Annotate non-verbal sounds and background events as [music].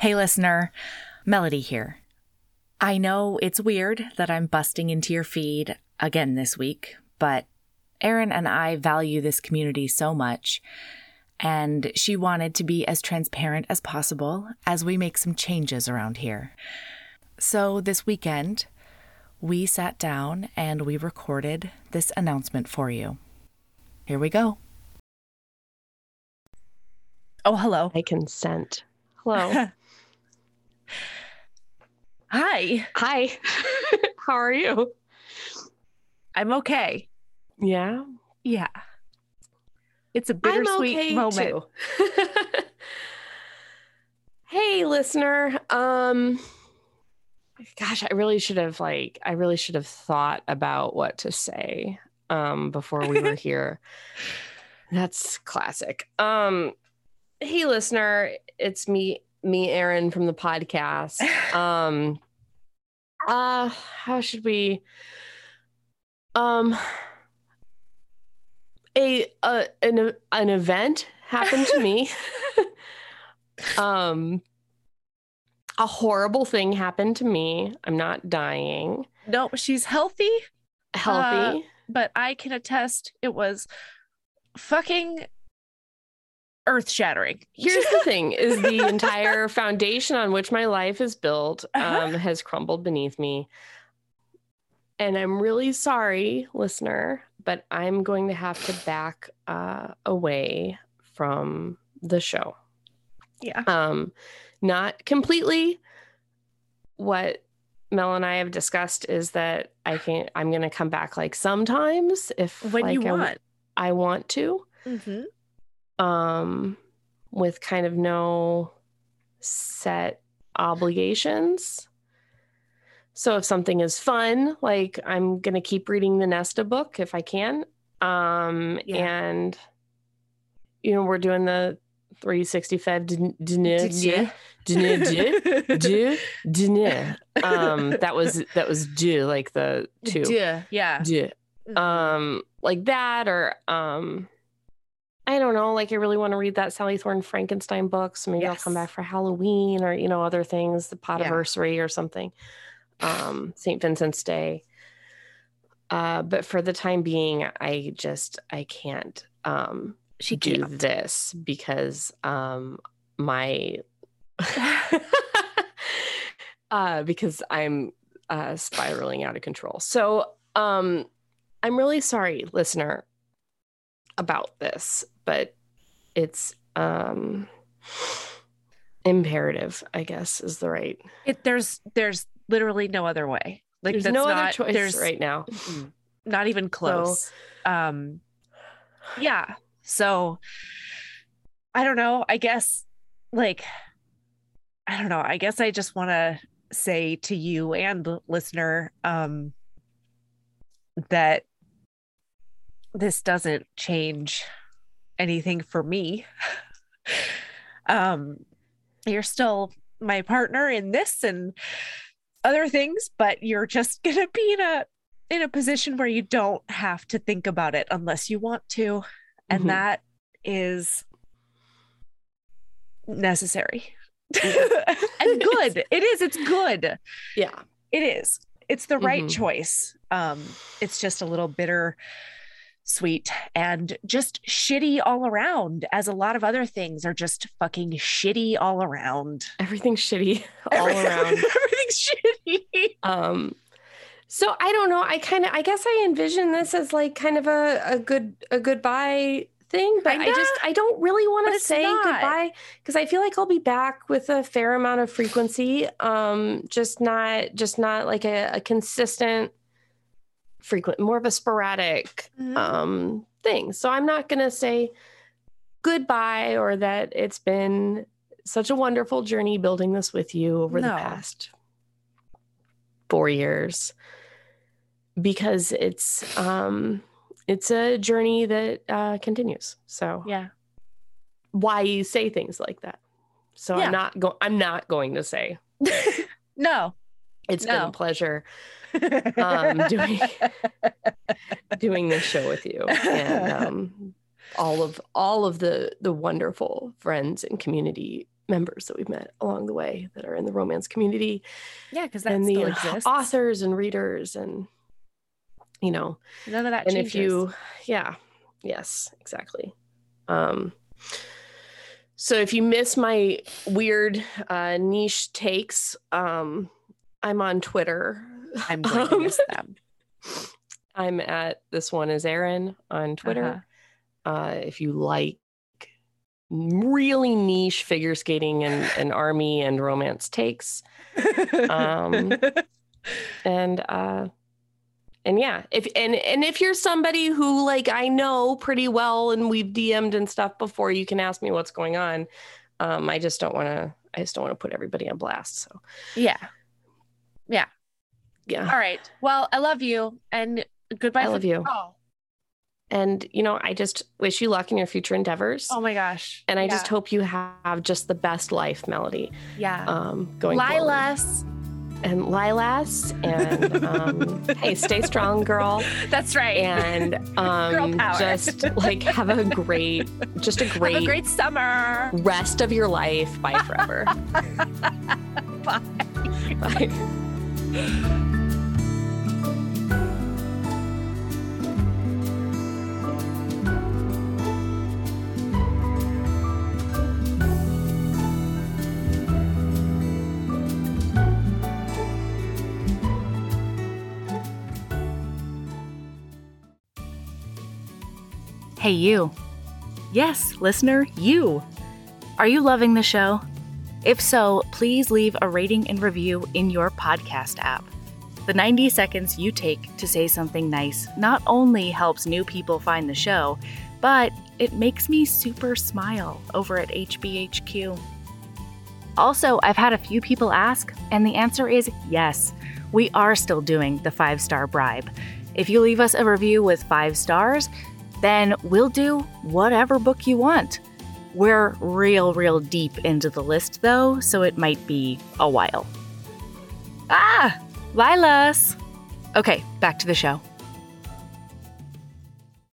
Hey, listener, Melody here. I know it's weird that I'm busting into your feed again this week, but Erin and I value this community so much, and she wanted to be as transparent as possible as we make some changes around here. So this weekend, we sat down and we recorded this announcement for you. Here we go. Oh, hello. I consent. Hello. [laughs] Hi. Hi. [laughs] How are you? I'm okay. Yeah. Yeah. It's a bittersweet okay moment. [laughs] hey, listener. Um gosh, I really should have like I really should have thought about what to say um before we were [laughs] here. That's classic. Um hey listener, it's me me Erin from the podcast. [laughs] Um uh how should we um a uh, an an event happened to me. [laughs] um a horrible thing happened to me. I'm not dying. No, she's healthy, Healthy. but I can attest it was fucking earth shattering. Here's the thing is the [laughs] entire foundation on which my life is built Uh-huh. um, has crumbled beneath me. And I'm really sorry, listener, but I'm going to have to back uh, away from the show. Yeah. Um, not completely. What Mel and I have discussed is that I can I'm going to come back like sometimes if When you like, I- want. I want to Mm-hmm. Um with kind of no set obligations so if something is fun like i'm gonna keep reading the nesta book if i can um Yeah. and you know we're doing the 365 din- dinner dinner dinner dinner [laughs] um that was that was do like the two Yeah. Yeah. um like that or um i don't know like i really want to read that sally thorne frankenstein book so maybe i'll come back for halloween or you know other things the Yeah. potiversary or something um st vincent's day uh but for the time being i just i can't um she do can't. this because um my [laughs] uh because i'm uh spiraling out of control so um i'm really sorry listener about this but it's um imperative i guess is the right It, there's there's literally no other way. Like there's no not, other choice There's right now not even close. um yeah. So I don't know. I guess like I don't know. I guess I just want to say to you and the listener um that this doesn't change anything for me. [laughs] um you're still my partner in this and other things, but you're just [laughs] going to be in a in a position where you don't have to think about it unless you want to. And Mhm. that is necessary. And [laughs] good. It is. It's good. Yeah. It is. It's the right Mhm. choice. Um it's just a little bitter sweet and just shitty all around as a lot of other things are just fucking shitty all around everything's shitty [laughs] all around [laughs] everything's shitty um so i don't know i kind of i guess i envision this as like kind of a, a good a goodbye thing but i Kinda. just i don't really want to say not. goodbye because i feel like i'll be back with a fair amount of frequency um just not just not like a, a consistent frequent more of a sporadic Mhm. um thing. So i'm not gonna say goodbye or that it's been such a wonderful journey building this with you over the past four years because it's um it's a journey that uh continues. So yeah. why you say things like that? So Yeah. i'm not go i'm not going to say. [laughs] No it's been a pleasure um doing [laughs] [laughs] doing this show with you and um all of all of the the wonderful friends and community members that we've met along the way that are in the romance community. Yeah, because that and the exists. authors and readers and you know None of that and changes. if you yeah yes exactly um so if you miss my weird uh niche takes um i'm on twitter I'm [laughs] going to miss them. i'm at this one is erin on twitter Uh-huh. uh if you like really niche figure skating and, and army and romance takes Um, [laughs] and uh and yeah if and and if you're somebody who like i know pretty well and we've dm'd and stuff before you can ask me what's going on um i just don't want to i just don't want to put everybody on blast so yeah. Yeah Yeah. All right. Well, I love you and goodbye. I love you. And you know i just wish you luck in your future endeavors oh my gosh. and i Yeah. just hope you have just the best life melody yeah. um going forward. Lilas. and lilas and [laughs] um hey stay strong girl That's right. and [laughs] um just like have a great just a great, Have a great summer. rest of your life bye forever [laughs] Bye. bye Hey, you. Yes, listener, you. Are you loving the show? If so, please leave a rating and review in your podcast app. The 90 seconds you take to say something nice not only helps new people find the show, but it makes me super smile over at HBHQ. Also, I've had a few people ask, and the answer is yes. We are still doing the five star bribe. If you leave us a review with five stars, then we'll do whatever book you want. We're real, real deep into the list though, so it might be a while. Ah! Lilas! Okay, back to the show.